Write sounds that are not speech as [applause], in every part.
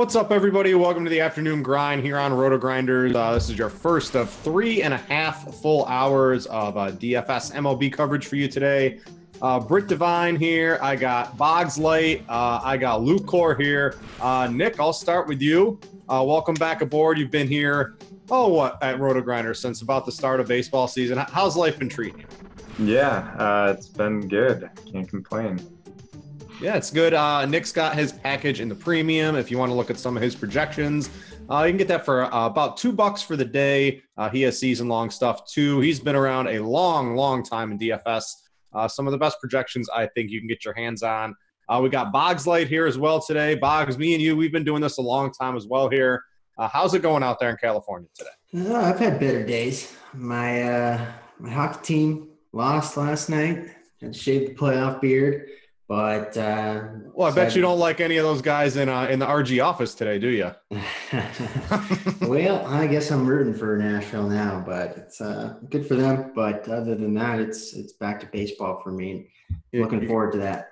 What's up, everybody? Welcome to the afternoon grind here on RotoGrinders. Uh, this is your first of three and a half full hours of uh, DFS MLB coverage for you today. Uh, Brit Devine here. I got Boggs Light. Uh, I got Luke Core here. Uh, Nick, I'll start with you. Uh, welcome back aboard. You've been here, oh, what, at RotoGrinders since about the start of baseball season. How's life been treating you? Yeah, it's been good. Can't complain. Yeah, it's good. Uh, Nick's got his package in the premium. If you want to look at some of his projections, uh, you can get that for uh, about two bucks for the day. Uh, he has season long stuff too. He's been around a long, long time in DFS. Uh, some of the best projections I think you can get your hands on. Uh, we got Boggs Light here as well today. Boggs, me and you, we've been doing this a long time as well here. how's it going out there in California today? I've had better days. My my hockey team lost last night. Had to shave the playoff beard. But uh, well, I bet you don't like any of those guys in uh, in the RG office today, do you? [laughs] well, I guess I'm rooting for Nashville now, but it's uh, good for them. But other than that, it's it's back to baseball for me. Looking forward to that.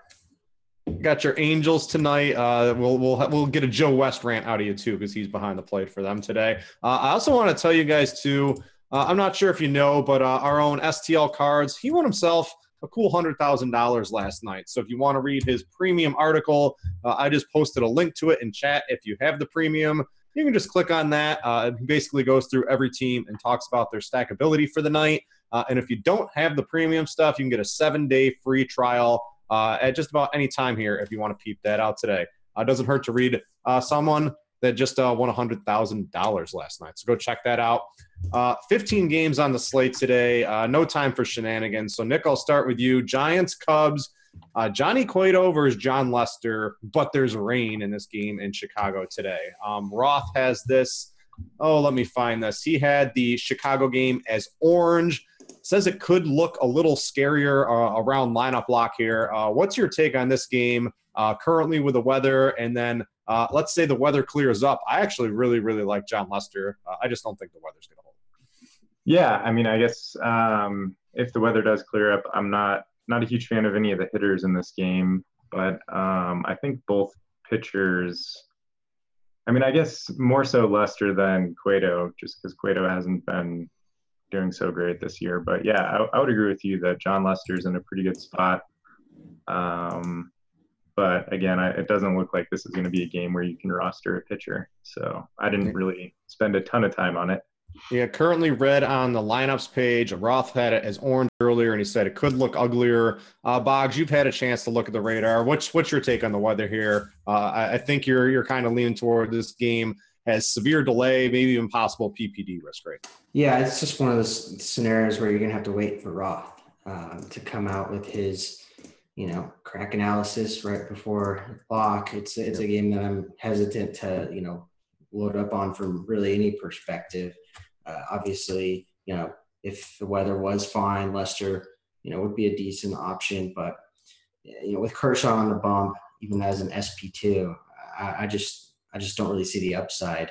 Got your Angels tonight. Uh, we'll we'll we'll get a Joe West rant out of you too because he's behind the plate for them today. Uh, I also want to tell you guys too. Uh, I'm not sure if you know, but uh, our own STL Cards, he won himself a cool $100,000 last night. So if you want to read his premium article, uh, I just posted a link to it in chat. If you have the premium, you can just click on that. Uh, it basically goes through every team and talks about their stackability for the night. Uh, and if you don't have the premium stuff, you can get a seven day free trial uh, at just about any time here if you want to peep that out today. Uh, it doesn't hurt to read uh, someone that just uh, won $100,000 last night. So go check that out. Uh, 15 games on the slate today. Uh, no time for shenanigans. So, Nick, I'll start with you. Giants, Cubs. Uh, Johnny Cueto versus Jon Lester, but there's rain in this game in Chicago today. Um, Roth has this. Oh, let me find this. He had the Chicago game as orange. Says it could look a little scarier uh, around lineup block here. Uh, what's your take on this game currently with the weather? And then uh, let's say the weather clears up. I actually really, really like Jon Lester. Uh, I just don't think the weather's going to hold. Yeah, I mean, I guess um, if the weather does clear up, I'm not not a huge fan of any of the hitters in this game, but um, I think both pitchers. I mean, I guess more so Lester than Cueto, just because Cueto hasn't been doing so great this year. But yeah, I, I would agree with you that Jon Lester's in a pretty good spot. Um, but again, I, it doesn't look like this is going to be a game where you can roster a pitcher. So I didn't really spend a ton of time on it. Yeah, currently red on the lineups page. Roth had it as orange earlier, and he said it could look uglier. Uh, Boggs, you've had a chance to look at the radar. What's what's your take on the weather here? Uh, I, I, think you're you're kind of leaning toward this game has severe delay, maybe even possible PPD risk rate. Yeah, it's just one of those scenarios where you're gonna have to wait for Roth um, to come out with his you know, crack analysis right before lock. It's it's a game that I'm hesitant to you know load up on from really any perspective. Uh, obviously, you know, if the weather was fine, Lester, you know, would be a decent option. But you know, with Kershaw on the bump, even as an SP two, I, I just I just don't really see the upside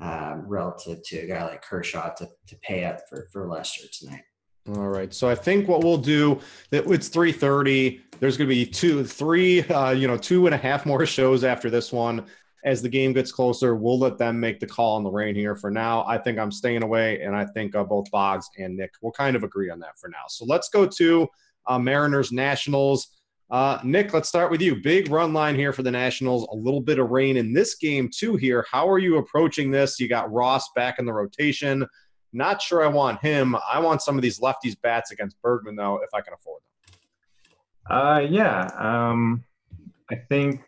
uh, relative to a guy like Kershaw to to pay up for for Lester tonight. All right. So I think what we'll do that it's 3:30. There's going to be two, three, uh, you know, two and a half more shows after this one. As the game gets closer, we'll let them make the call on the rain here. For now, I think I'm staying away, and I think uh, both Boggs and Nick will kind of agree on that for now. So let's go to uh, Mariners Nationals. Uh, Nick, let's start with you. Big run line here for the Nationals. A little bit of rain in this game too. Here, how are you approaching this? You got Ross back in the rotation. Not sure I want him. I want some of these lefties bats against Bergman though, if I can afford them. Uh, yeah. Um, I think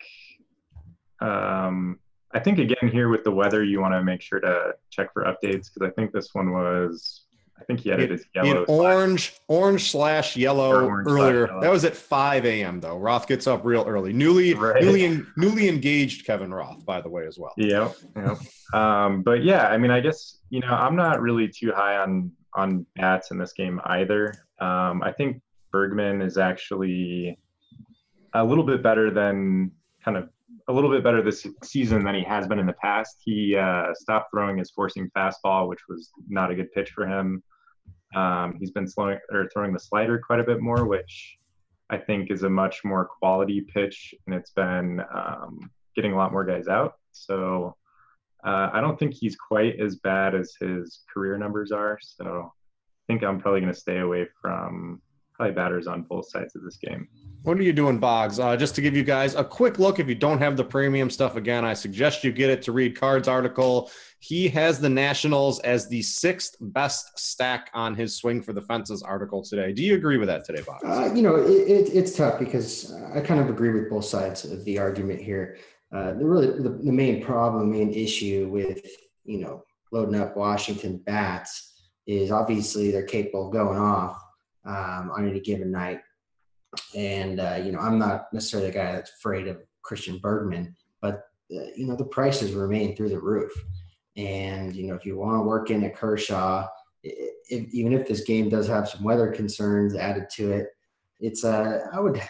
um, I think again here with the weather, you want to make sure to check for updates because I think this one was. I think he had it as yellow. orange, orange slash yellow orange earlier. Slash yellow. That was at 5 a.m. though. Roth gets up real early. Newly, [laughs] right. newly, newly engaged Kevin Roth, by the way, as well. Yeah, yeah. um, but yeah, I mean, I guess you know, I'm not really too high on on bats in this game either. Um, I think Bergman is actually a little bit better than kind of a little bit better this season than he has been in the past. He uh, stopped throwing his four-seam fastball, which was not a good pitch for him. Um, he's been slowing or throwing the slider quite a bit more, which I think is a much more quality pitch, and it's been um, getting a lot more guys out. So uh, I don't think he's quite as bad as his career numbers are. So I think I'm probably going to stay away from probably batters on both sides of this game. What are you doing, Boggs? Uh, just to give you guys a quick look, if you don't have the premium stuff, again, I suggest you get it to read Card's article. He has the Nationals as the sixth best stack on his swing for the fences article today. Do you agree with that today, Boggs? Uh, you know, it, it, it's tough because I kind of agree with both sides of the argument here. Uh, the really the, the main problem, main issue with you know loading up Washington bats is obviously they're capable of going off um, on any given night. And, uh, you know, I'm not necessarily the guy that's afraid of Christian Bergman, but, uh, you know, the prices remain through the roof. And, you know, if you want to work in a Kershaw, if, even if this game does have some weather concerns added to it, it's, uh, I would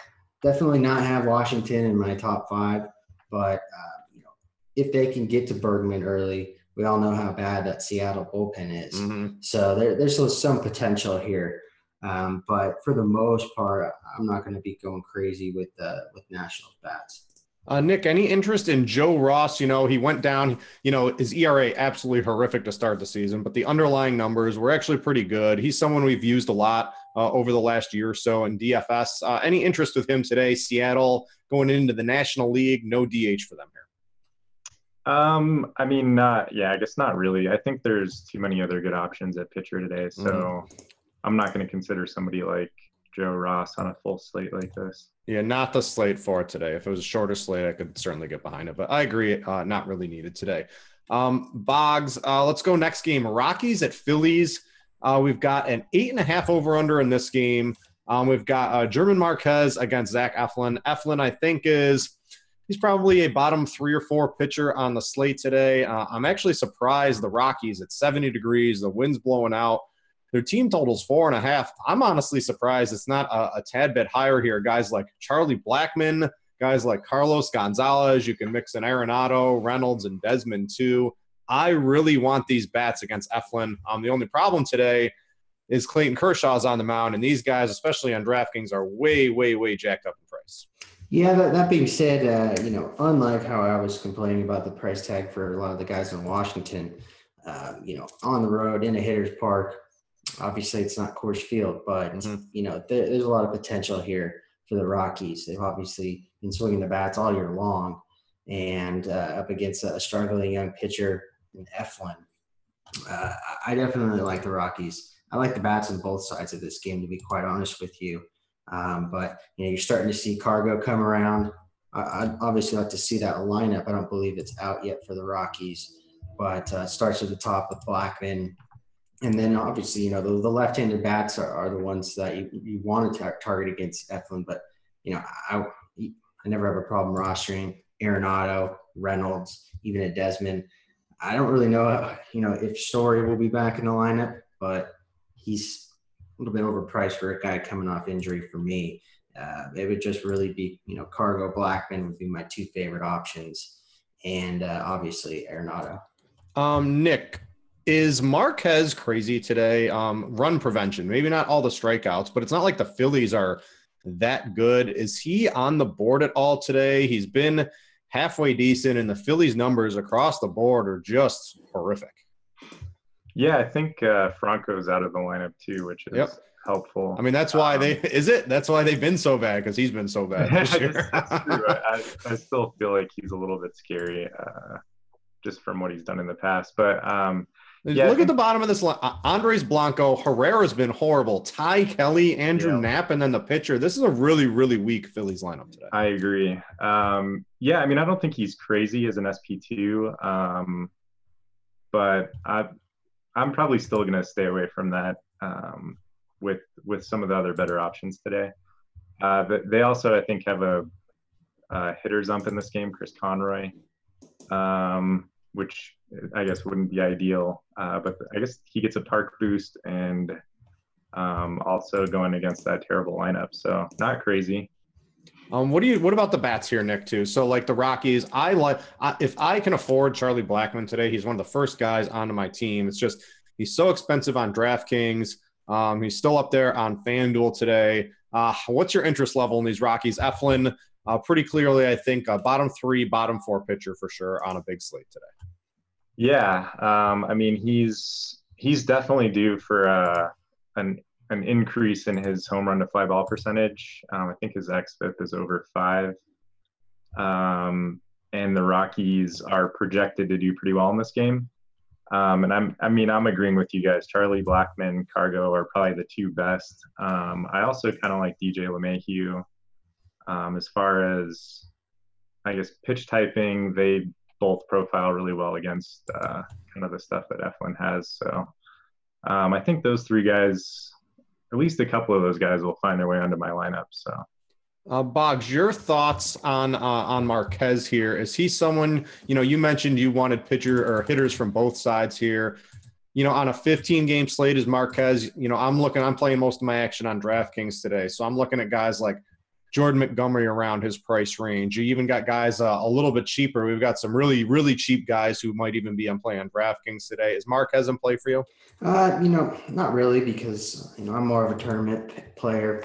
definitely not have Washington in my top five, but, uh, you know, if they can get to Bergman early, we all know how bad that Seattle bullpen is. Mm-hmm. So there, there's some potential here. Um, but for the most part, I'm not going to be going crazy with uh, with national bats. Uh, Nick, any interest in Joe Ross? You know, he went down, you know, his ERA absolutely horrific to start the season, but the underlying numbers were actually pretty good. He's someone we've used a lot uh, over the last year or so in DFS. Uh, any interest with him today? Seattle going into the National League, no DH for them here. Um, I mean, not yeah, I guess not really. I think there's too many other good options at pitcher today. So mm-hmm. I'm not going to consider somebody like Joe Ross on a full slate like this. Yeah, not the slate for today. If it was a shorter slate, I could certainly get behind it. But I agree, uh, not really needed today. Um, Boggs, uh, let's go next game. Rockies at Phillies. Uh, we've got an eight and a half over under in this game. Um, we've got uh, German Marquez against Zach Eflin. Eflin, I think, is he's probably a bottom three or four pitcher on the slate today. Uh, I'm actually surprised the Rockies at 70 degrees, the wind's blowing out. Their team totals four and a half. I'm honestly surprised it's not a, a tad bit higher here. Guys like Charlie Blackmon, guys like Carlos Gonzalez. You can mix in Arenado, Reynolds, and Desmond too. I really want these bats against Eflin. Um, the only problem today is Clayton Kershaw's on the mound, and these guys, especially on DraftKings, are way, way, way jacked up in price. Yeah, that, that being said, uh, you know, unlike how I was complaining about the price tag for a lot of the guys in Washington, uh, you know, on the road in a hitter's park, obviously it's not Coors Field, but mm-hmm. you know there, there's a lot of potential here for the Rockies. They've obviously been swinging the bats all year long, and uh, up against a struggling young pitcher in Eflin. Uh, I definitely like the Rockies. I like the bats on both sides of this game, to be quite honest with you. Um, but you know, you're starting to see Cargo come around. I, would obviously like to see that lineup. I don't believe it's out yet for the Rockies, but uh, starts at the top with Blackmon, and then obviously, you know, the, the left-handed bats are, are the ones that you, you want to tar- target against Eflin. But, you know, I, I never have a problem rostering Arenado, Reynolds, even a Desmond. I don't really know, you know, if Story will be back in the lineup, but he's a little bit overpriced for a guy coming off injury for me. Uh, it would just really be, you know, Cargo Blackmon would be my two favorite options, and uh, obviously Arenado. Um, Nick, is Marquez crazy today? Um, run prevention, maybe not all the strikeouts, but it's not like the Phillies are that good. Is he on the board at all today? He's been halfway decent, and the Phillies' numbers across the board are just horrific. Yeah, I think uh, Franco's out of the lineup too, which is yep. helpful. I mean, that's why um, they [laughs] is it. That's why they've been so bad because he's been so [laughs] bad this year. I, I, still feel like he's a little bit scary, uh, just from what he's done in the past. But um, Yeah, Look at the bottom of this line. Uh, Andres Blanco, Herrera's been horrible. Ty Kelly, Andrew Yeah. Knapp, and then the pitcher. This is a really, really weak Phillies lineup today. I agree. Um, yeah, I mean, I don't think he's crazy as an SP2, um, but I, I'm probably still going to stay away from that um, with with some of the other better options today. Uh, but they also, I think, have a, a hitters ump in this game, Chris Conroy, um, which I guess wouldn't be ideal. Uh, but I guess he gets a park boost and um, also going against that terrible lineup. So not crazy. Um, what do you? What about the bats here, Nick? Too. So like the Rockies, I like if I can afford Charlie Blackmon today. He's one of the first guys onto my team. It's just he's so expensive on DraftKings. Um, he's still up there on FanDuel today. Uh, what's your interest level in these Rockies? Eflin, uh, pretty clearly, I think uh, bottom three, bottom four pitcher for sure on a big slate today. Yeah, um, I mean he's he's definitely due for uh, an an increase in his home run to fly ball percentage. Um, I think his xFIP is over five, um, and the Rockies are projected to do pretty well in this game. Um, and I'm I mean I'm agreeing with you guys. Charlie Blackmon, Cargo are probably the two best. Um, I also kind of like DJ LeMahieu. Um, as far as I guess pitch typing, they both profile really well against uh, kind of the stuff that Eflin has. So um, I think those three guys, at least a couple of those guys, will find their way onto my lineup. So Uh, Boggs, your thoughts on uh, on Marquez here? Is he someone you know? You mentioned you wanted pitcher or hitters from both sides here. You know, on a 15 game slate is Marquez. You know, I'm looking. I'm playing most of my action on DraftKings today, so I'm looking at guys like Jordan Montgomery around his price range. You even got guys uh, a little bit cheaper. We've got some really really cheap guys who might even be on play on DraftKings today. Is Marquez in play for you? Uh, you know, not really because you know I'm more of a tournament player,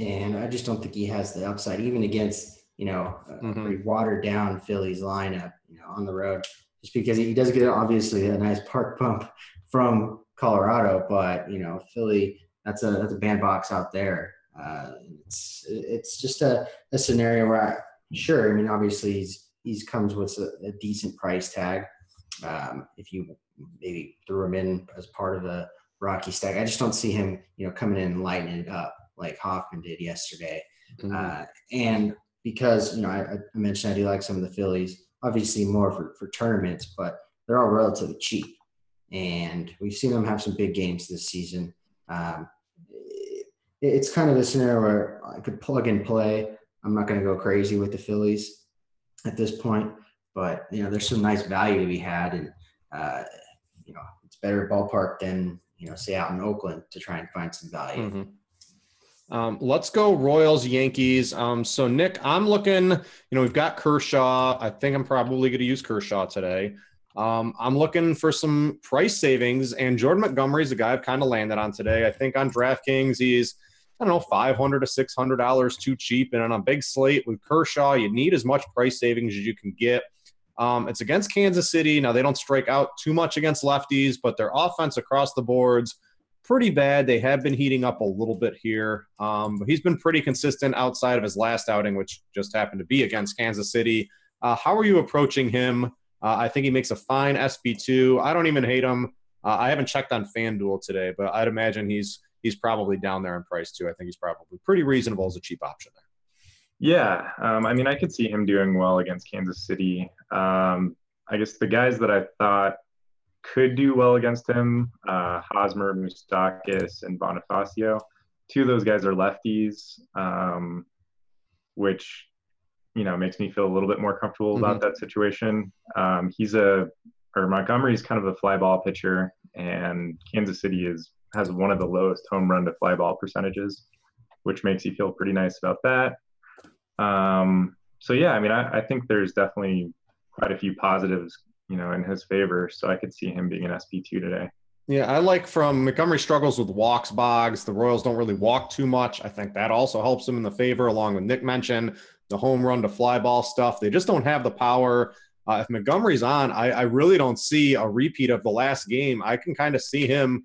and I just don't think he has the upside, even against you know a Mhm. pretty watered down Phillies lineup, you know, on the road. Just because he does get obviously a nice park bump from Colorado, but you know Philly, that's a that's a bandbox out there. Uh, it's it's just a, a scenario where I, sure, I mean obviously he's he's comes with a, a decent price tag. Um, if you maybe threw him in as part of the Rocky stack. I just don't see him, you know, coming in and lighting it up like Hoffman did yesterday. Uh, and because, you know, I, I mentioned I do like some of the Phillies, obviously more for, for tournaments, but they're all relatively cheap. And we've seen them have some big games this season. Um, it's kind of a scenario where I could plug and play. I'm not going to go crazy with the Phillies at this point, but, you know, there's some nice value to be had. And, uh, you know, it's better ballpark than, you know, say out in Oakland to try and find some value. Mhm. Um, let's go Royals Yankees. Um, so Nick, I'm looking. You know, we've got Kershaw. I think I'm probably going to use Kershaw today. Um, I'm looking for some price savings, and Jordan Montgomery is a guy I've kind of landed on today. I think on DraftKings he's I don't know 500 to 600 dollars too cheap, and on a big slate with Kershaw, you need as much price savings as you can get. Um, it's against Kansas City. Now they don't strike out too much against lefties, but their offense across the boards pretty bad. They have been heating up a little bit here. Um, but he's been pretty consistent outside of his last outing, which just happened to be against Kansas City. Uh, how are you approaching him? Uh, I think he makes a fine SP2. I don't even hate him. Uh, I haven't checked on FanDuel today, but I'd imagine he's he's probably down there in price too. I think he's probably pretty reasonable as a cheap option there. yeah, um, I mean, I could see him doing well against Kansas City. Um, I guess the guys that I thought could do well against him, uh, Hosmer, Moustakas, and Bonifacio. Two of those guys are lefties, um, which you know makes me feel a little bit more comfortable about that situation. Um, he's a or Montgomery's kind of a fly ball pitcher, and Kansas City is has one of the lowest home run to fly ball percentages, which makes you feel pretty nice about that. Um, so yeah, I mean, I, I think there's definitely quite a few positives, you know, in his favor. So I could see him being an SP two today. Yeah, I like from Montgomery struggles with walks, Boggs. The Royals don't really walk too much. I think that also helps them in the favor, along with Nick mentioned the home run to fly ball stuff. They just don't have the power. Uh, if Montgomery's on, I, I really don't see a repeat of the last game. I can kind of see him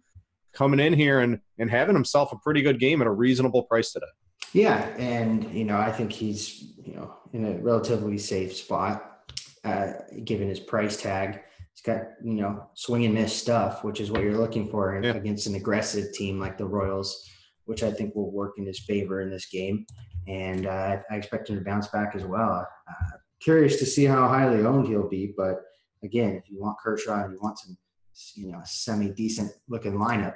coming in here and and having himself a pretty good game at a reasonable price today. Yeah, and you know, I think he's you know in a relatively safe spot, uh, given his price tag. he's got you know swing and miss stuff, which is what you're looking for Yeah. against an aggressive team like the Royals, which I think will work in his favor in this game. And uh, I expect him to bounce back as well. Uh, curious to see how highly owned he'll be, but again, if you want Kershaw and you want some, you know, semi decent looking lineup,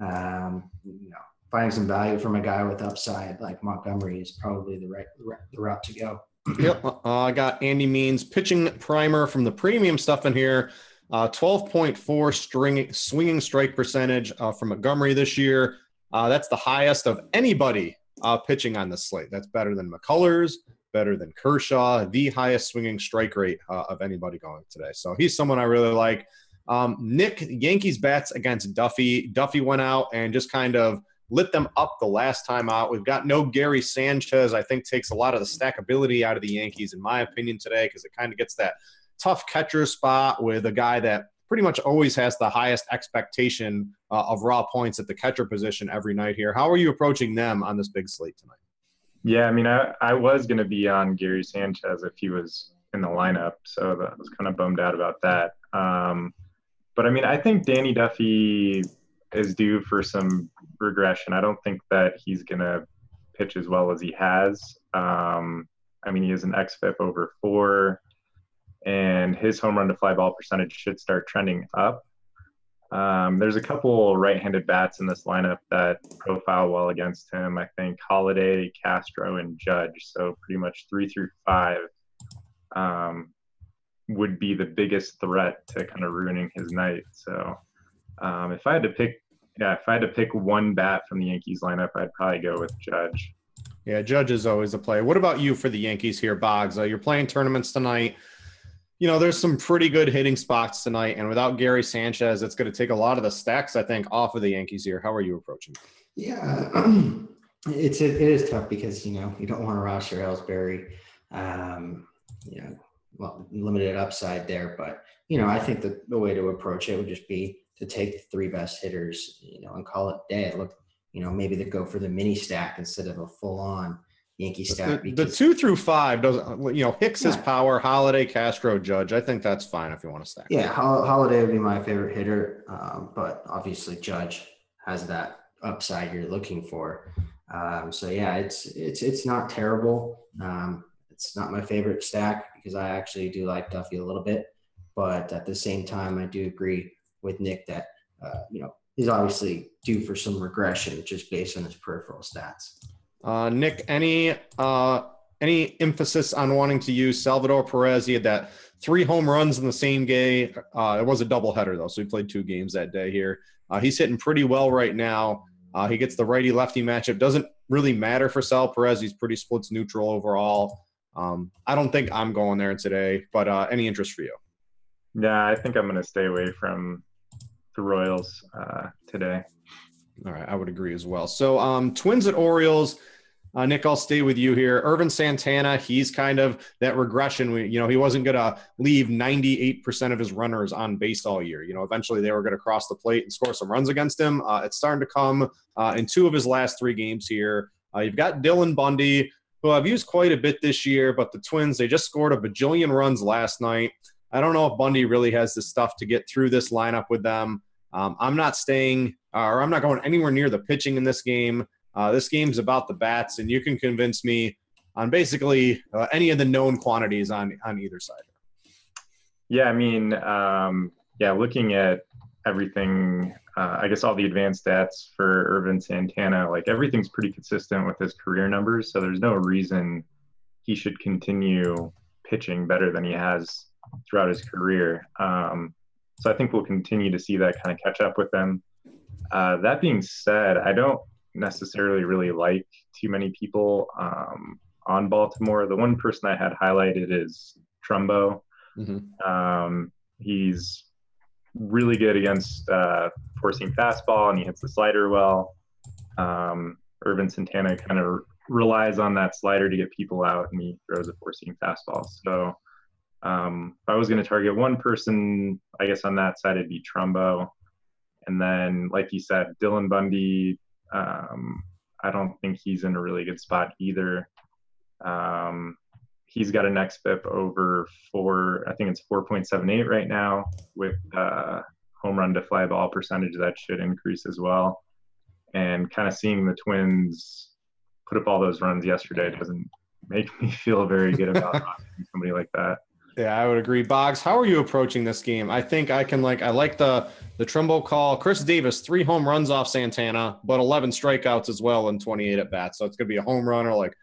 um, you know, finding some value from a guy with upside like Montgomery is probably the right the route to go. [clears throat] Yep. Uh, I got Andy Means pitching primer from the premium stuff in here. Uh, 12.4 string swinging strike percentage uh, from Montgomery this year. Uh, that's the highest of anybody uh, pitching on the slate. That's better than McCullers, better than Kershaw, the highest swinging strike rate uh, of anybody going today. So he's someone I really like. Um, Nick, Yankees bats against Duffy. Duffy went out and just kind of lit them up the last time out. We've got no Gary Sanchez. I think takes a lot of the stackability out of the Yankees, in my opinion, today, because it kind of gets that tough catcher spot with a guy that pretty much always has the highest expectation uh, of raw points at the catcher position every night here. How are you approaching them on this big slate tonight? Yeah, I mean, I, I was going to be on Gary Sanchez if he was in the lineup, so I was kind of bummed out about that. Um, but I mean, I think Danny Duffy is due for some regression. I don't think that he's going to pitch as well as he has. Um, I mean, he has an xFIP over four, and his home run to fly ball percentage should start trending up. Um, there's a couple right-handed bats in this lineup that profile well against him. I think Holliday, Castro, and Judge. So pretty much three through five um, would be the biggest threat to kind of ruining his night. So um, if I had to pick, yeah, if I had to pick one bat from the Yankees lineup, I'd probably go with Judge. Yeah, Judge is always a play. What about you for the Yankees here, Boggs? Uh, you're playing tournaments tonight you know, there's some pretty good hitting spots tonight, and without Gary Sanchez, it's going to take a lot of the stacks, I think, off of the Yankees here. How are you approaching? Yeah, [clears throat] it's it, it is tough because you know you don't want to roster Ellsbury, um, you know, well, limited upside there, but you know, I think that the way to approach it would just be to take the three best hitters, you know, and call it day. Look, you know, maybe to go for the mini stack instead of a full on Yankee stack. The, the, two through five doesn't, you know, Hicks yeah. power, Holliday, Castro, Judge. I think that's fine if you want to stack. Yeah, Holliday would be my favorite hitter, um, but obviously Judge has that upside you're looking for. Um, so yeah, it's it's it's not terrible. Um, it's not my favorite stack because I actually do like Duffy a little bit, but at the same time, I do agree with Nick that uh, you know he's obviously due for some regression just based on his peripheral stats. Uh, Nick, any uh, any emphasis on wanting to use Salvador Perez? He had that three home runs in the same game. Uh, it was a doubleheader though, so he played two games that day here. Uh, he's hitting pretty well right now. Uh, he gets the righty lefty matchup. Doesn't really matter for Sal Perez. He's pretty splits neutral overall. Um, I don't think I'm going there today, but uh, any interest for you? Yeah, I think I'm going to stay away from the Royals uh, today. All right, I would agree as well. So, um, Twins at Orioles. Uh, Nick, I'll stay with you here. Ervin Santana, he's kind of that regression. We, you know, he wasn't going to leave 98% of his runners on base all year. You know, eventually they were going to cross the plate and score some runs against him. Uh, it's starting to come uh, in two of his last three games here. Uh, you've got Dylan Bundy, who I've used quite a bit this year, but the Twins, they just scored a bajillion runs last night. I don't know if Bundy really has the stuff to get through this lineup with them. Um, I'm not staying, or I'm not going anywhere near the pitching in this game. Uh, this game's about the bats, and you can convince me on basically uh, any of the known quantities on on either side. Yeah, I mean, um, yeah, looking at everything, uh, I guess all the advanced stats for Ervin Santana, like everything's pretty consistent with his career numbers. So there's no reason he should continue pitching better than he has throughout his career. Um, so I think we'll continue to see that kind of catch up with them. Uh, that being said, I don't necessarily really like too many people um, on Baltimore. The one person I had highlighted is Trumbo. Mm-hmm. Um, he's really good against uh, four-seam fastball, and he hits the slider well. Um, Ervin Santana kind of relies on that slider to get people out, and he throws a four-seam fastball. So um, if I was going to target one person, I guess on that side it'd be Trumbo. And then, like you said, Dylan Bundy um, I don't think he's in a really good spot either. Um, he's got an xFIP over four. I think it's 4.78 right now with uh, home run to fly ball percentage that should increase as well. And kind of seeing the Twins put up all those runs yesterday doesn't make me [laughs] feel very good about [laughs] somebody like that. Yeah, I would agree. Boggs, how are you approaching this game? I think I can like I like the the Trumbo call. Chris Davis, three home runs off Santana, but 11 strikeouts as well in 28 at bats. So it's gonna be a home run or like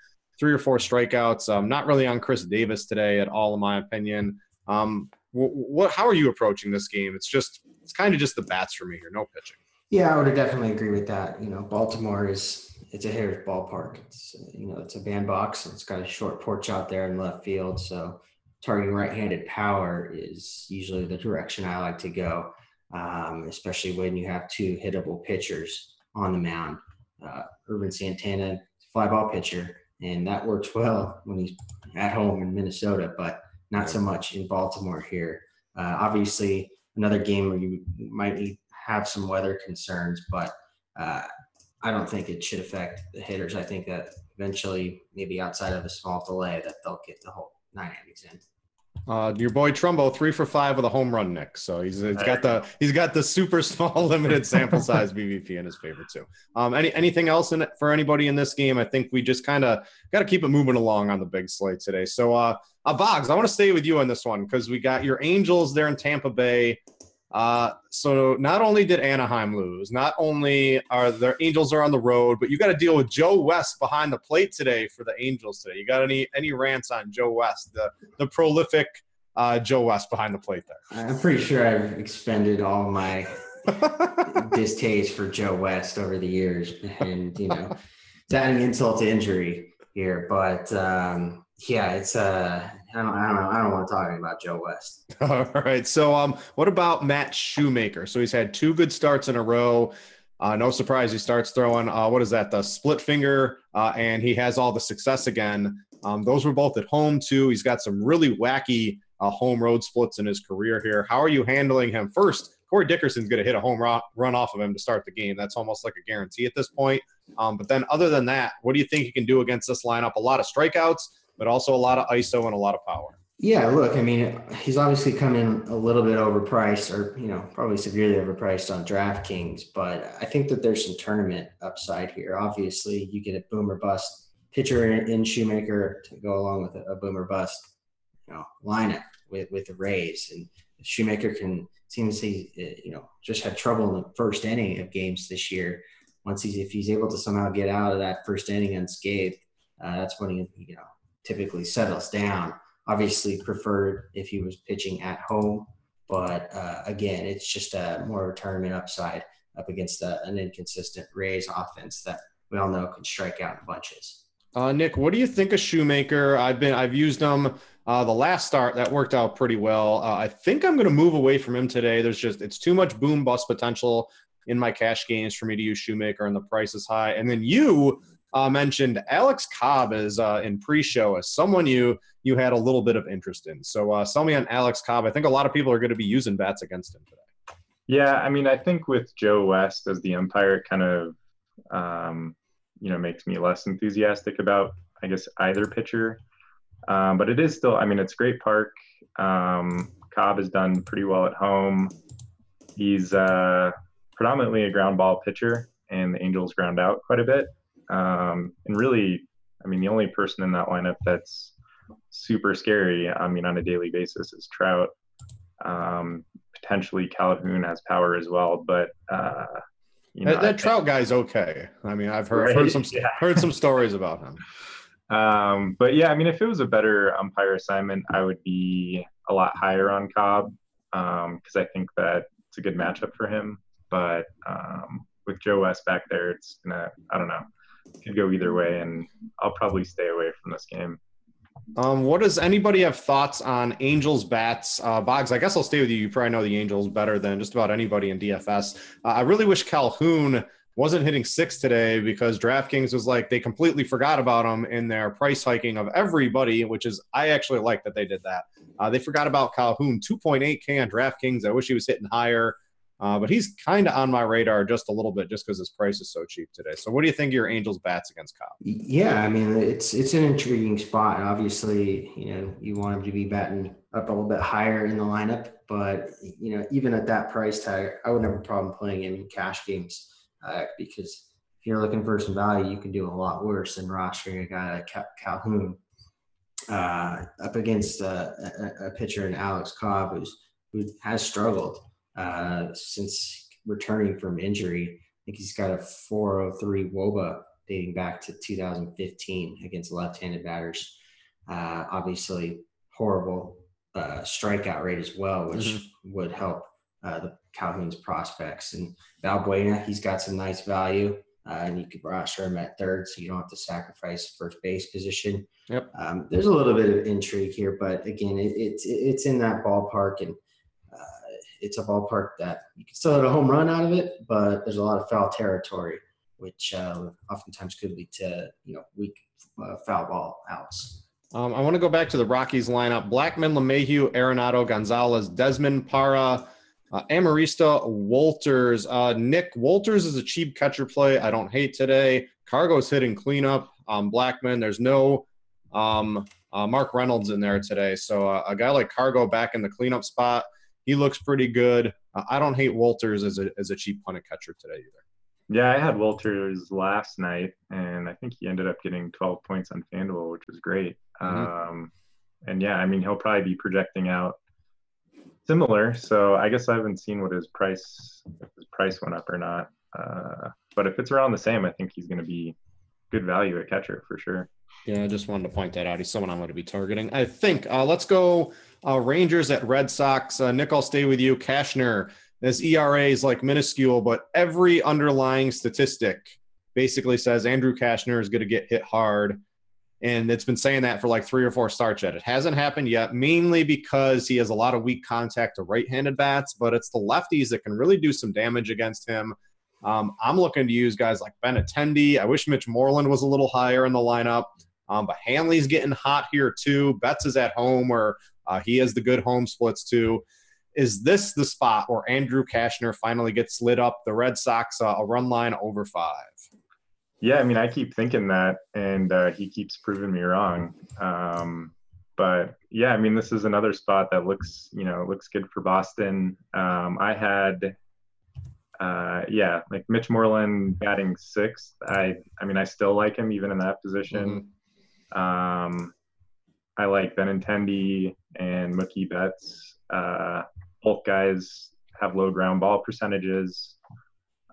three or four strikeouts. Um, not really on Chris Davis today at all, in my opinion. Um, what, how are you approaching this game? It's just it's kind of just the bats for me here, no pitching. Yeah, I would definitely agree with that. You know, Baltimore is it's a hitter's ballpark. It's you know it's a bandbox. It's got a short porch out there in left field, so targeting right-handed power is usually the direction I like to go, um, especially when you have two hittable pitchers on the mound. Uh, Ervin Santana, fly ball pitcher, and that works well when he's at home in Minnesota, but not so much in Baltimore here. Uh, obviously, another game where you might have some weather concerns, but uh, I don't think it should affect the hitters. I think that eventually, maybe outside of a small delay, that they'll get the whole nine innings in. Uh, your boy Trumbo, three for five with a home run, Nick. So he's, he's got the he's got the super [laughs] small limited sample size BVP in his favor too. Um, any anything else in it for anybody in this game? I think we just kind of got to keep it moving along on the big slate today. So uh, uh Boggs, I want to stay with you on this one because we got your Angels there in Tampa Bay. Uh, so not only did Anaheim lose, not only are their Angels are on the road, but you got to deal with Joe West behind the plate today for the Angels today. You got any any rants on Joe West, the the prolific uh, Joe West behind the plate there? I'm pretty sure I've expended all my [laughs] distaste for Joe West over the years, and you know, [laughs] it's adding insult to injury here. But um, yeah, it's uh, I don't, I don't know. I don't want to talk about Joe West. [laughs] All right. So, um, what about Matt Shoemaker? So he's had two good starts in a row. Uh, no surprise, he starts throwing. Uh, what is that? The split finger, uh, and he has all the success again. Um, those were both at home too. He's got some really wacky uh, home road splits in his career here. How are you handling him? First, Corey Dickerson's going to hit a home run, run off of him to start the game. That's almost like a guarantee at this point. Um, but then, other than that, what do you think he can do against this lineup? A lot of strikeouts but also a lot of ISO and a lot of power. Yeah, look, I mean, he's obviously come in a little bit overpriced, or you know, probably severely overpriced on DraftKings. But I think that there's some tournament upside here. Obviously, you get a boomer bust pitcher in Shoemaker to go along with a, boomer bust, you know, lineup with with the Rays, and Shoemaker can seems he you know just had trouble in the first inning of games this year. Once he's if he's able to somehow get out of that first inning unscathed, uh, that's when he you know typically settles down. Obviously, preferred if he was pitching at home, but uh, again, it's just a more tournament upside up against a, an inconsistent Rays offense that we all know can strike out in bunches. Uh, Nick, what do you think of Shoemaker? I've been I've used him uh, the last start that worked out pretty well. Uh, I think I'm going to move away from him today. There's just it's too much boom bust potential in my cash games for me to use Shoemaker, and the price is high. And then you uh, mentioned Alex Cobb as uh, in pre-show as someone you you had a little bit of interest in. So uh, sell me on Alex Cobb. I think a lot of people are going to be using bats against him today. Yeah, I mean, I think with Joe West as the umpire, it kind of um, you know makes me less enthusiastic about I guess either pitcher. Um, but it is still, I mean, it's great park. Um, Cobb has done pretty well at home. He's uh, predominantly a ground ball pitcher, and the Angels ground out quite a bit. Um, and really, I mean, the only person in that lineup that's super scary, I mean, on a daily basis is Trout. Um, potentially Calhoun has power as well, but uh, you know, that, that Trout guy's okay. I mean, I've heard, right? heard some [laughs] yeah. heard some stories about him. Um, but yeah, I mean, if it was a better umpire assignment, I would be a lot higher on Cobb because um, I think that it's a good matchup for him. But um, with Joe West back there, it's gonna I don't know could go either way, and I'll probably stay away from this game. Um, what does anybody have thoughts on Angels bats? Uh, Boggs, I guess I'll stay with you. You probably know the Angels better than just about anybody in DFS. Uh, I really wish Calhoun wasn't hitting six today because DraftKings was like they completely forgot about him in their price hiking of everybody, which is I actually like that they did that. Uh, they forgot about Calhoun, 2.8K on DraftKings. I wish he was hitting higher. Uh, but he's kind of on my radar just a little bit, just because his price is so cheap today. So, what do you think of your Angels bats against Cobb? Yeah, I mean it's it's an intriguing spot. Obviously, you know you want him to be batting up a little bit higher in the lineup, but you know even at that price tag, I wouldn't have a problem playing him in cash games uh, because if you're looking for some value, you can do a lot worse than rostering a guy like Calhoun uh, up against uh, a, a, pitcher in Alex Cobb who's who has struggled uh, since returning from injury. I think he's got a 403 WOBA dating back to 2015 against left-handed batters. Uh, obviously, horrible uh, strikeout rate as well, which mm-hmm. would help uh, the Calhoun's prospects. And Valbuena, he's got some nice value. Uh, and you could roster him at third, so you don't have to sacrifice first base position. Yep. Um, there's a little bit of intrigue here, but again, it, it's it's in that ballpark, and it's a ballpark that you can still hit a home run out of it, but there's a lot of foul territory, which uh, oftentimes could lead to you know weak uh, foul ball outs. Um, I want to go back to the Rockies lineup: Blackmon, LeMahieu, Arenado, Gonzalez, Desmond, Parra. Uh, Amarista Wolters. Uh, Nick Wolters is a cheap catcher play. I don't hate today. Cargo's hitting cleanup. Um, Blackmon. There's no um, uh, Mark Reynolds in there today. So uh, a guy like Cargo back in the cleanup spot, he looks pretty good. Uh, I don't hate Wolters as a as a cheap punted catcher today either. Yeah, I had Wolters last night, and I think he ended up getting 12 points on FanDuel, which was great. Mm-hmm. Um, and yeah, I mean, he'll probably be projecting out similar. So I guess I haven't seen what his price if his price went up or not. Uh, but if it's around the same, I think he's going to be good value at catcher for sure. Yeah, I just wanted to point that out. He's someone I'm going to be targeting. I think. Uh, let's go uh, Rangers at Red Sox. Uh, Nick, I'll stay with you. Cashner, his ERA is like minuscule, but every underlying statistic basically says Andrew Cashner is going to get hit hard and it's been saying that for like three or four starts yet. It hasn't happened yet, mainly because he has a lot of weak contact to right-handed bats, but it's the lefties that can really do some damage against him. Um, I'm looking to use guys like Benintendi. I wish Mitch Moreland was a little higher in the lineup, um, but Hanley's getting hot here too. Betts is at home where uh, he has the good home splits too. Is this the spot where Andrew Cashner finally gets lit up? The Red Sox uh, a run line over five. Yeah, I mean, I keep thinking that, and uh, he keeps proving me wrong. Um, but yeah, I mean, this is another spot that looks, you know, looks good for Boston. Um, I had, uh, yeah, like Mitch Moreland batting sixth. I, I mean, I still like him even in that position. Mm-hmm. Um, I like Benintendi and Mookie Betts. Uh, both guys have low ground ball percentages.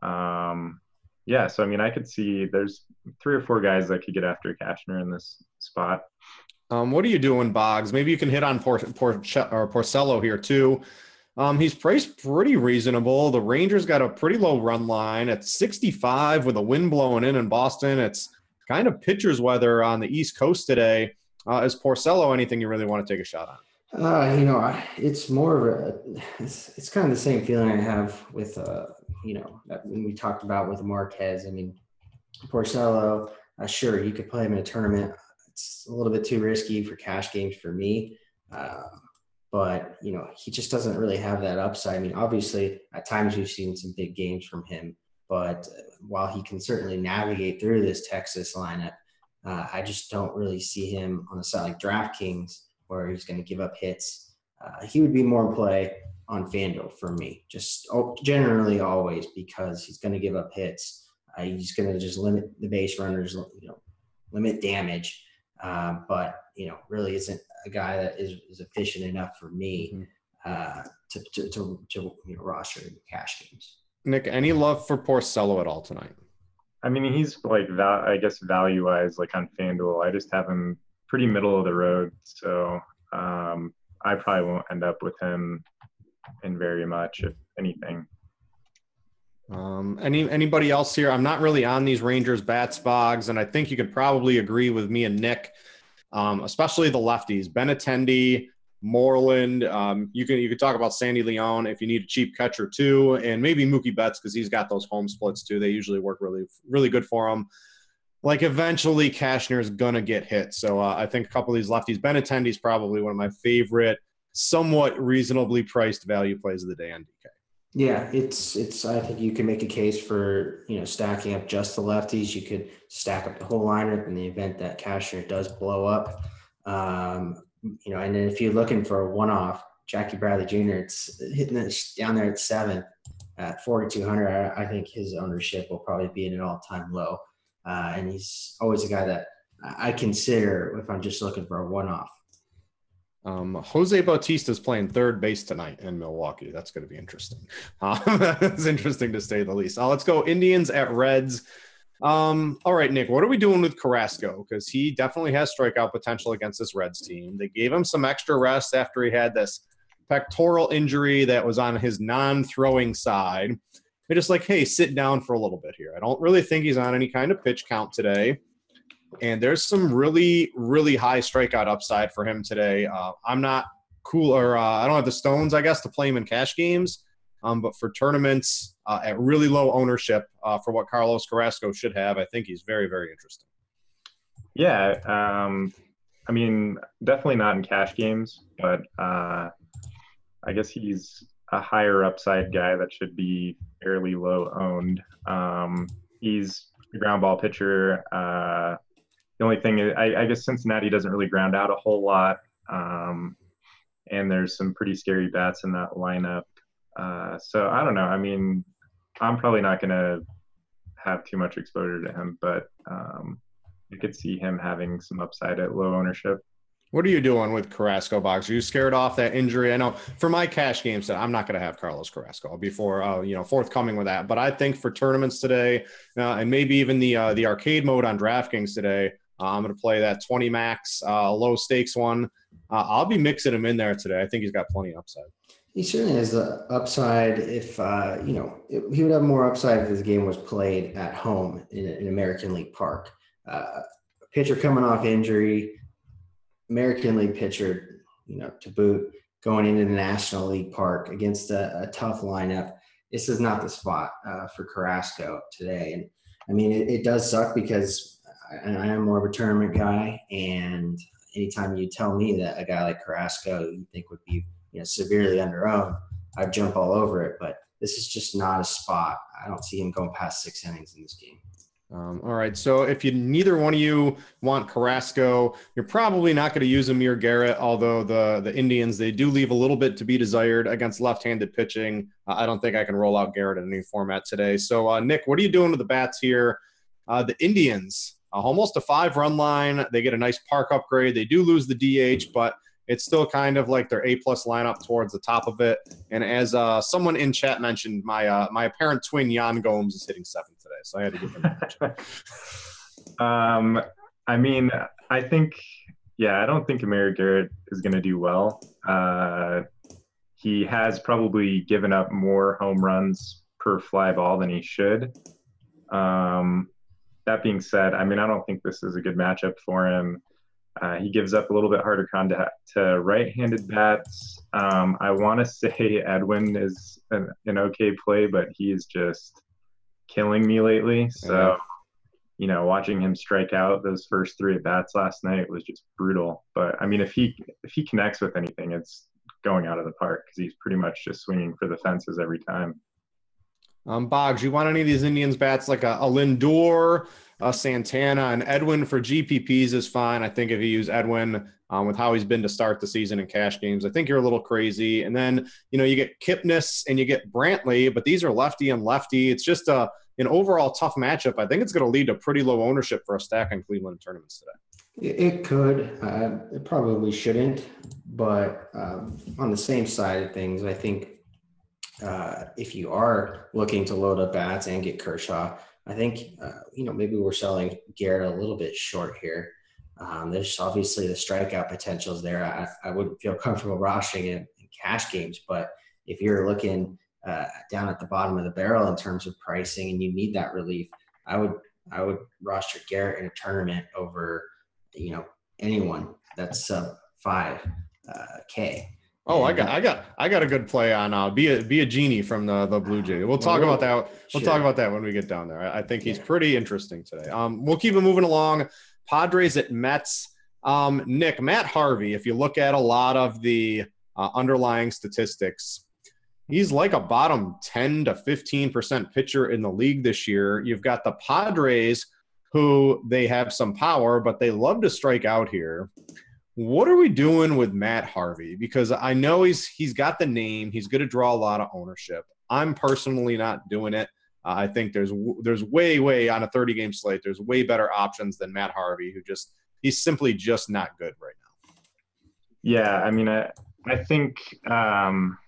Um, yeah, so I mean, I could see there's three or four guys that could get after Cashner in this spot. Um, what are you doing, Boggs? Maybe you can hit on Por- Por- or Porcello here too. Um, he's priced pretty reasonable. The Rangers got a pretty low run line at 65 with a wind blowing in in Boston. It's kind of pitcher's weather on the East Coast today. Uh, is Porcello anything you really want to take a shot on? Uh, you know, it's more of a, it's, it's kind of the same feeling I have with, uh, you know, when we talked about with Marquez. I mean, Porcello, uh, sure, you could play him in a tournament. It's a little bit too risky for cash games for me. Uh, but, you know, he just doesn't really have that upside. I mean, obviously, at times we've seen some big games from him. But while he can certainly navigate through this Texas lineup, uh, I just don't really see him on a side like DraftKings where he's going to give up hits. Uh, he would be more in play on FanDuel for me, just oh, generally always because he's going to give up hits. Uh, he's going to just limit the base runners, you know, limit damage. Uh, but you know, really isn't a guy that is, is efficient enough for me mm-hmm. uh, to, to, to, to, you know, roster the cash games. Nick, any love for Porcello at all tonight? I mean, he's like that. I guess value wise, like on FanDuel, I just have him pretty middle of the road. So um, I probably won't end up with him in very much, if anything. Um, any anybody else here? I'm not really on these Rangers bats Boggs, and I think you could probably agree with me and Nick, um, especially the lefties. Ben Benintendi, Moreland. Um, you can you could talk about Sandy Leon if you need a cheap catcher too, and maybe Mookie Betts because he's got those home splits too. They usually work really really good for him like eventually Cashner is gonna get hit. So uh, I think a couple of these lefties. Benintendi is probably one of my favorite, somewhat reasonably priced value plays of the day on DK. Yeah, it's it's. I think you can make a case for you know stacking up just the lefties. You could stack up the whole lineup in the event that Cashner does blow up. Um, you know, and then if you're looking for a one-off, Jackie Bradley Jr. It's hitting this down there at seven at 4,200. I, I think his ownership will probably be at an all-time low, uh, and he's always a guy that I consider if I'm just looking for a one-off. Um, Jose Bautista is playing third base tonight in Milwaukee. That's going to be interesting. Uh, [laughs] it's interesting to say the least. Uh, let's go Indians at Reds. Um, all right, Nick, what are we doing with Carrasco? Because he definitely has strikeout potential against this Reds team. They gave him some extra rest after he had this pectoral injury that was on his non-throwing side. They're just like, hey, sit down for a little bit here. I don't really think he's on any kind of pitch count today. And there's some really, really high strikeout upside for him today. Uh, I'm not cool, or uh, I don't have the stones, I guess, to play him in cash games. Um, but for tournaments uh, at really low ownership uh, for what Carlos Carrasco should have, I think he's very, very interesting. Yeah. Um, I mean, definitely not in cash games, but uh, I guess he's a higher upside guy that should be fairly low owned. Um, he's a ground ball pitcher. Uh, the only thing is, I, I, guess Cincinnati doesn't really ground out a whole lot. Um, and there's some pretty scary bats in that lineup. Uh, so I don't know. I mean, I'm probably not going to have too much exposure to him, but um, you could see him having some upside at low ownership. What are you doing with Carrasco Boggs? Are you scared off that injury? I know for my cash games, I'm not going to have Carlos Carrasco before uh, you know forthcoming with that. But I think for tournaments today, uh, and maybe even the uh, the arcade mode on DraftKings today, I'm going to play that 20 max uh, low stakes one. Uh, I'll be mixing him in there today. I think he's got plenty of upside. He certainly has the upside. If you know, he would have more upside if his game was played at home in, in American League Park. pitcher coming off injury American League pitcher, you know, to boot, going into the National League Park against a, a tough lineup. This is not the spot uh, for Carrasco today. And I mean, it, it does suck because I, I, am more of a tournament guy. And anytime you tell me that a guy like Carrasco you think would be, you know, severely under owned, I'd jump all over it. But this is just not a spot. I don't see him going past six innings in this game. Um, all right. So if you neither one of you want Carrasco, you're probably not going to use Amir Garrett. Although the the Indians they do leave a little bit to be desired against left-handed pitching. Uh, I don't think I can roll out Garrett in any format today. So uh, Nick, what are you doing with the bats here? Uh, the Indians almost a five-run line. They get a nice park upgrade. They do lose the DH, but it's still kind of like their A plus lineup towards the top of it. And as uh, someone in chat mentioned, my uh, my apparent twin Yan Gomes is hitting seventh today, so I had to give him. [laughs] um, I mean, I think, yeah, I don't think Amir Garrett is going to do well. Uh, he has probably given up more home runs per fly ball than he should. Um, that being said, I mean, I don't think this is a good matchup for him. Uh, he gives up a little bit harder contact to right-handed bats. Um, I want to say Edwin is an, an, okay play, but he's just killing me lately. So, you know, watching him strike out those first three at bats last night was just brutal. But I mean, if he if he connects with anything, it's going out of the park because he's pretty much just swinging for the fences every time. Um, Boggs, you want any of these Indians bats like a, a Lindor, a Santana, and Edwin for GPPs is fine. I think if you use Edwin um, with how he's been to start the season in cash games, I think you're a little crazy. And then you know you get Kipnis and you get Brantley, but these are lefty and lefty. It's just a an overall tough matchup. I think it's going to lead to pretty low ownership for a stack in Cleveland tournaments today. It could. Uh, it probably shouldn't. But um, on the same side of things, I think uh, if you are looking to load up bats and get Kershaw, I think uh, you know maybe we're selling Garrett a little bit short here. Um, there's obviously the strikeout potentials there. I, I wouldn't feel comfortable rushing it in cash games, but if you're looking uh, down at the bottom of the barrel in terms of pricing and you need that relief, I would I would roster Garrett in a tournament over you know anyone that's sub five uh, K. Oh, I got, I got, I got a good play on uh, be a be a genie from the the Blue Jay. We'll talk about that. We'll talk about that when we get down there. I, I think he's pretty interesting today. Um, we'll keep it moving along. Padres at Mets. Um, Nick, Matt Harvey. If you look at a lot of the uh, underlying statistics, he's like a bottom 10 to 15% pitcher in the league this year. You've got the Padres, who they have some power, but they love to strike out here. What are we doing with Matt Harvey? Because I know he's he's got the name, he's going to draw a lot of ownership. I'm personally not doing it. Uh, I think there's there's way way on a 30 game slate. There's way better options than Matt Harvey, who just he's simply just not good right now. Yeah, I mean, I I think um,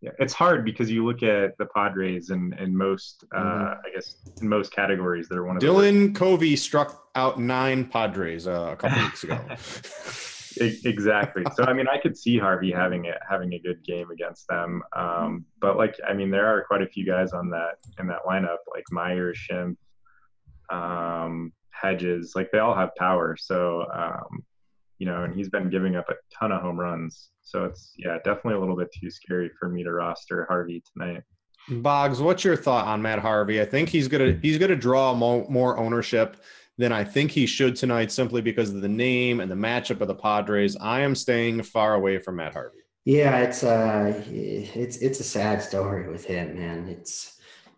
it's hard because you look at the Padres and and most uh, mm-hmm. I guess in most categories they're one of Dylan Covey struck out nine Padres uh, a couple [laughs] weeks ago. Exactly. So I mean, I could see Harvey having it having a good game against them. Um, but like, I mean, there are quite a few guys on that in that lineup, like Myers, Schimpf, um, Hedges. Like they all have power. So um, you know, and he's been giving up a ton of home runs. So it's yeah, definitely a little bit too scary for me to roster Harvey tonight. Boggs, what's your thought on Matt Harvey? I think he's gonna he's gonna draw more, more ownership than I think he should tonight, simply because of the name and the matchup of the Padres. I am staying far away from Matt Harvey. Yeah, it's uh, it's it's a sad story with him, man. It's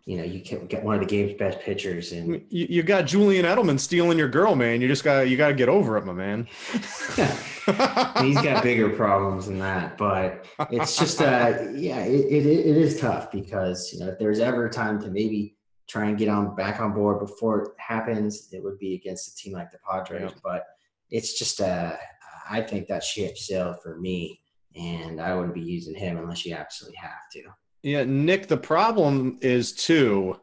you know, you can get one of the game's best pitchers, and you, you got Julian Edelman stealing your girl, man. You just got you got to get over it, my man. [laughs] He's got bigger problems than that, but it's just uh, yeah, it, it, it is tough because you know if there's ever a time to maybe try and get on back on board before it happens, it would be against a team like the Padres. Yeah. But it's just uh, I think that ship sailed for me, and I wouldn't be using him unless you absolutely have to. Yeah, Nick, the problem is too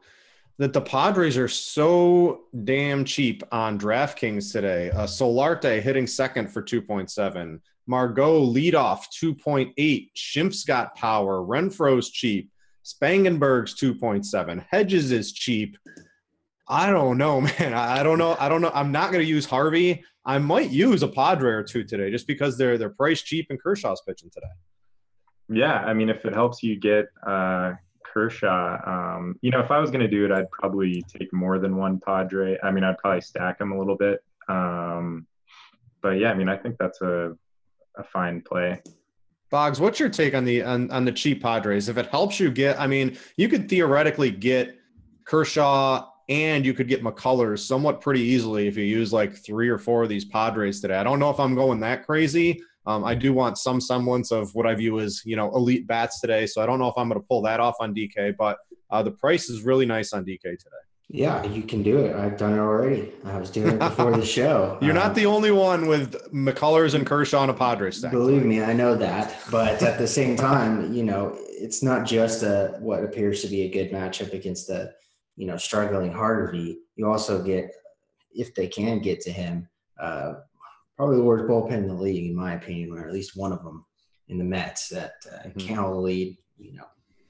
that the Padres are so damn cheap on DraftKings today. Uh, Solarte hitting second for 2.7. Margot leadoff 2.8. Schimpf's got power. Renfroe's cheap. Spangenberg's 2.7. Hedges is cheap. I don't know, [laughs] man. I don't know. I don't know. I'm not going to use Harvey. I might use a Padre or two today just because they're they're priced cheap and Kershaw's pitching today. Yeah, I mean, if it helps you get uh, Kershaw, um, you know, if I was going to do it, I'd probably take more than one Padre. I mean, I'd probably stack them a little bit. Um, but yeah, I mean, I think that's a a fine play. Boggs, what's your take on the on, on the cheap Padres? If it helps you get, I mean, you could theoretically get Kershaw and you could get McCullers somewhat pretty easily if you use like three or four of these Padres today. I don't know if I'm going that crazy. Um, I do want some semblance of what I view as you know elite bats today. So I don't know if I'm going to pull that off on DK, but uh, the price is really nice on DK today. Yeah, you can do it. I've done it already. I was doing it before the [laughs] show. You're not um, the only one with McCullers and Kershaw on a Padres stack. Believe me, I know that. But at the same time, you know, it's not just a what appears to be a good matchup against the, you know, struggling Harvey. You also get, if they can get to him, uh, probably the worst bullpen in the league, in my opinion, or at least one of them in the Mets that uh, mm-hmm. the lead, you know,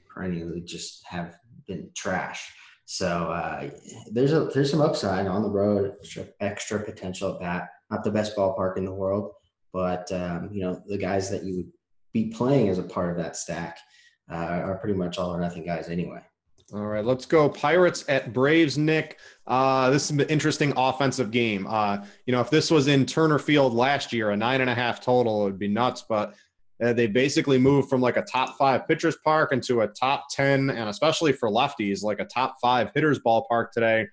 perennially just have been trash. So uh, there's a there's some upside on the road, extra, extra potential at that. Not the best ballpark in the world, but um, you know the guys that you would be playing as a part of that stack uh, are pretty much all or nothing guys anyway. All right, let's go. Pirates at Braves, Nick. Uh, this is an interesting offensive game. Uh, you know, if this was in Turner Field last year, a nine and a half total, it would be nuts. But uh, they basically moved from like a top five pitchers park into a top 10, and especially for lefties, like a top five hitters ballpark today.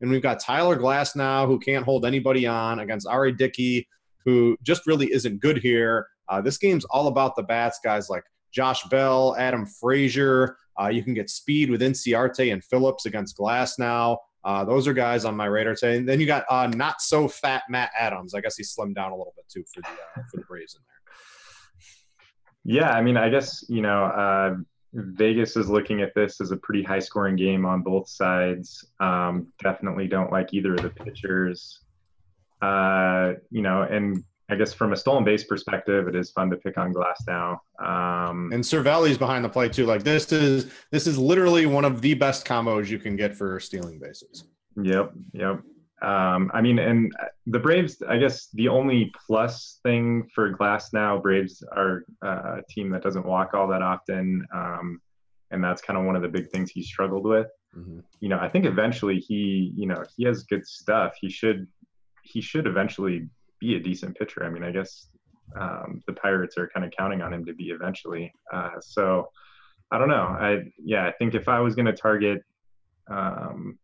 And we've got Tyler Glasnow, who can't hold anybody on against R.A. Dickey, who just really isn't good here. Uh, this game's all about the bats, guys like Josh Bell, Adam Frazier. Uh, you can get speed with Inciarte and Phillips against Glasnow. Uh, those are guys on my radar today. And then you got uh, not so fat Matt Adams. I guess he slimmed down a little bit too for the uh, for the Braves in there. Yeah, I mean, I guess you know uh, Vegas is looking at this as a pretty high scoring game on both sides. Um, definitely don't like either of the pitchers. Uh, you know, and I guess from a stolen base perspective, it is fun to pick on Glasnow. Um, and Cervelli's behind the plate too. Like this is this is literally one of the best combos you can get for stealing bases. Yep, yep. Um, I mean, and the Braves. I guess the only plus thing for Glasnow, Braves are uh, a team that doesn't walk all that often, um, and that's kind of one of the big things he struggled with. Mm-hmm. You know, I think eventually he, you know, he has good stuff. He should he should eventually be a decent pitcher. I mean, I guess um, the Pirates are kind of counting on him to be eventually. Uh, so, I don't know. I yeah, I think if I was going to target um,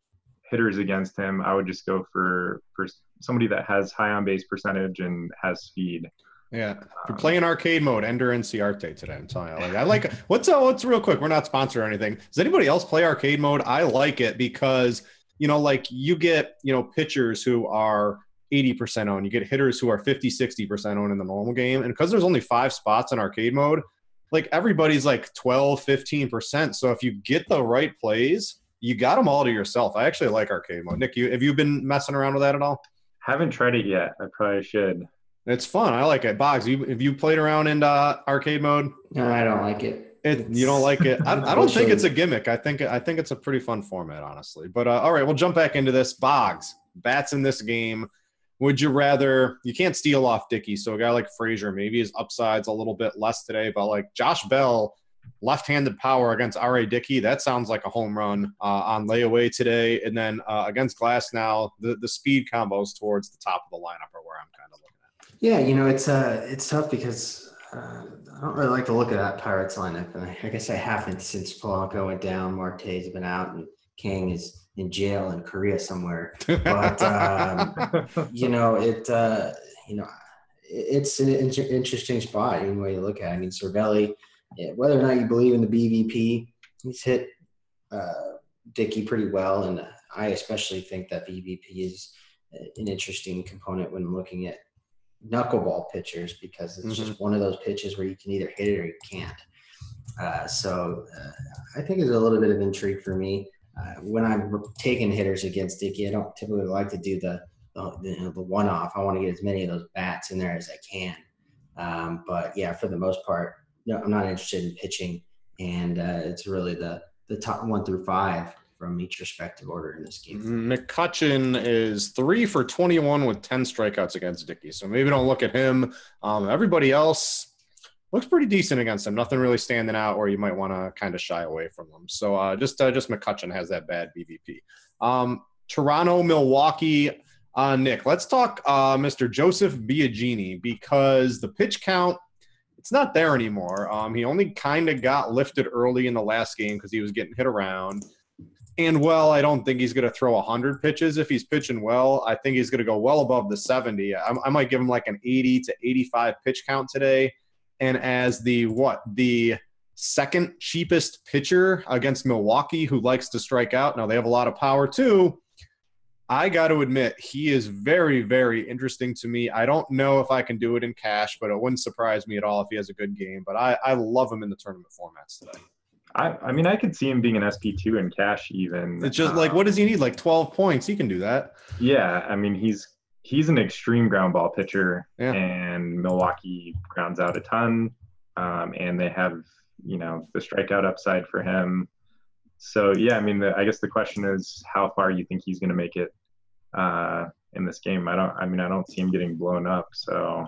hitters against him, I would just go for for somebody that has high on base percentage and has speed. Yeah, if you're playing arcade mode, Ender and Inciarte today. I'm telling you, like I like [laughs] what's uh, what's real quick. We're not sponsored or anything. Does anybody else play arcade mode? I like it because you know, like you get you know pitchers who are 80% owned. You get hitters who are 50, 60% owned in the normal game. And because there's only five spots in arcade mode, like everybody's like 12, 15%. So if you get the right plays, you got them all to yourself. I actually like arcade mode. Nick, you have you been messing around with that at all? Haven't tried it yet. I probably should. It's fun. I like it. Boggs, you have you played around in uh, arcade mode? No, I don't like it. It, you don't like it. I, I [laughs] don't think it's a gimmick. I think I think it's a pretty fun format, honestly. But uh, all right, we'll jump back into this. Boggs bats in this game. Would you rather? You can't steal off Dickey, so a guy like Frazier, maybe his upside's a little bit less today, but like Josh Bell, left-handed power against R.A. Dickey, that sounds like a home run uh, on layaway today. And then uh, against Glasnow, the the speed combos towards the top of the lineup are where I'm kind of looking at. Yeah, you know it's uh it's tough because uh, I don't really like to look at that Pirates lineup, and I, guess I haven't since Polanco went down. Marte's been out, and Kang is in jail in Korea somewhere. But um, [laughs] you know, it uh, you know, it's an interesting spot any way you look at. it. I mean, Cervelli, whether or not you believe in the BVP, he's hit uh, Dickey pretty well, and I especially think that BVP is an interesting component when looking at knuckleball pitchers because it's mm-hmm. just one of those pitches where you can either hit it or you can't. Uh, so uh, I think it's a little bit of intrigue for me uh, when I'm taking hitters against Dickey, I don't typically like to do the the, the one off. I want to get as many of those bats in there as I can. Um, but yeah, for the most part, no, I'm not interested in pitching, and uh, it's really the the top one through five from each respective order in this game. McCutchen is three for 21 with 10 strikeouts against Dickey. So maybe don't look at him. Um, everybody else, looks pretty decent against him. Nothing really standing out, or you might want to kind of shy away from them. So uh, just uh, just McCutchen has that bad BVP. Um, Toronto, Milwaukee. Uh, Nick, let's talk uh, Mr. Joseph Biagini because the pitch count it's not there anymore. Um, he only kind of got lifted early in the last game because he was getting hit around. And well, I don't think he's going to throw 100 pitches if he's pitching well. I think he's going to go well above the 70. I, I might give him like an 80 to 85 pitch count today and as the what the second cheapest pitcher against Milwaukee who likes to strike out. Now they have a lot of power too. I got to admit, he is very, very interesting to me. I don't know if I can do it in cash, but it wouldn't surprise me at all if he has a good game. But I, I love him in the tournament formats today. I, I mean, I could see him being an SP2 in cash even. It's just um, like, what does he need? Like 12 points. He can do that. Yeah. I mean, he's he's an extreme ground ball pitcher, yeah. and Milwaukee grounds out a ton, um, and they have you know the strikeout upside for him. So yeah, I mean, the, I guess the question is how far you think he's going to make it uh, in this game. I don't. I mean, I don't see him getting blown up. So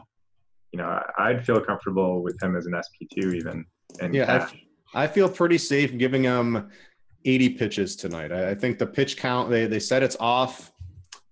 you know, I'd feel comfortable with him as an SP two even. And yeah, I, I feel pretty safe giving him 80 pitches tonight. I, I think the pitch count they they said it's off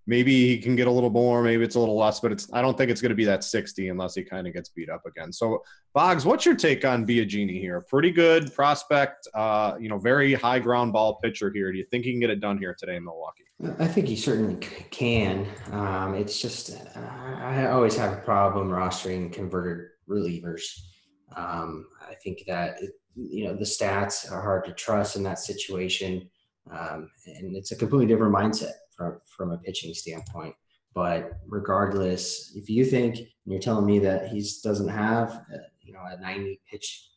maybe he can get a little more, maybe it's a little less, but it's I don't think it's going to be that 60 unless he kind of gets beat up again. So Boggs, what's your take on Biagini here? Pretty good prospect, uh, you know, very high ground ball pitcher here. Do you think he can get it done here today in Milwaukee? I think he certainly can. Um, it's just uh, I always have a problem rostering converted relievers. Um, I think that it, you know the stats are hard to trust in that situation, um, and it's a completely different mindset from from a pitching standpoint. But regardless, if you think you're telling me that he doesn't have a, you know a 90 pitch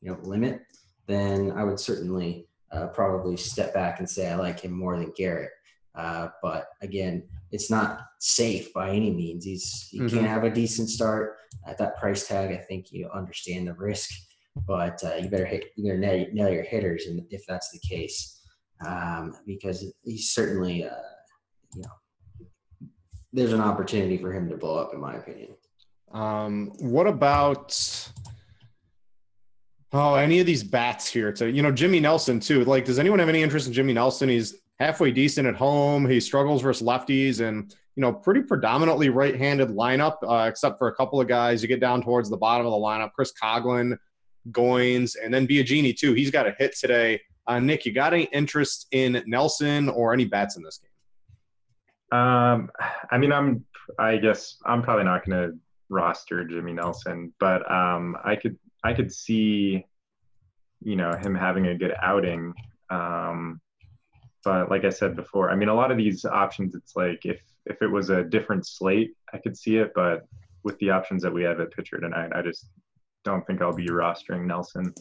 you know limit, then I would certainly uh, probably step back and say I like him more than Garrett. Uh, but again, it's not safe by any means. He's he mm-hmm. can't have a decent start at that price tag. I think you understand the risk, but uh, you better hit you better nail, nail your hitters, and if that's the case um, because he's certainly, uh, you know, there's an opportunity for him to blow up, in my opinion. Um, what about oh any of these bats here? To you know, Jimmy Nelson too. Like, does anyone have any interest in Jimmy Nelson? He's halfway decent at home. He struggles versus lefties, and you know, pretty predominantly right-handed lineup, uh, except for a couple of guys. You get down towards the bottom of the lineup. Chris Coghlan Goins, and then Biagini too. He's got a hit today. Uh, Nick, you got any interest in Nelson or any bats in this game? Um, I mean, I'm. I guess I'm probably not going to roster Jimmy Nelson, but um, I could I could see, you know, him having a good outing. Um, but like I said before, I mean, a lot of these options, it's like if if it was a different slate, I could see it. But with the options that we have at pitcher tonight, I just don't think I'll be rostering Nelson.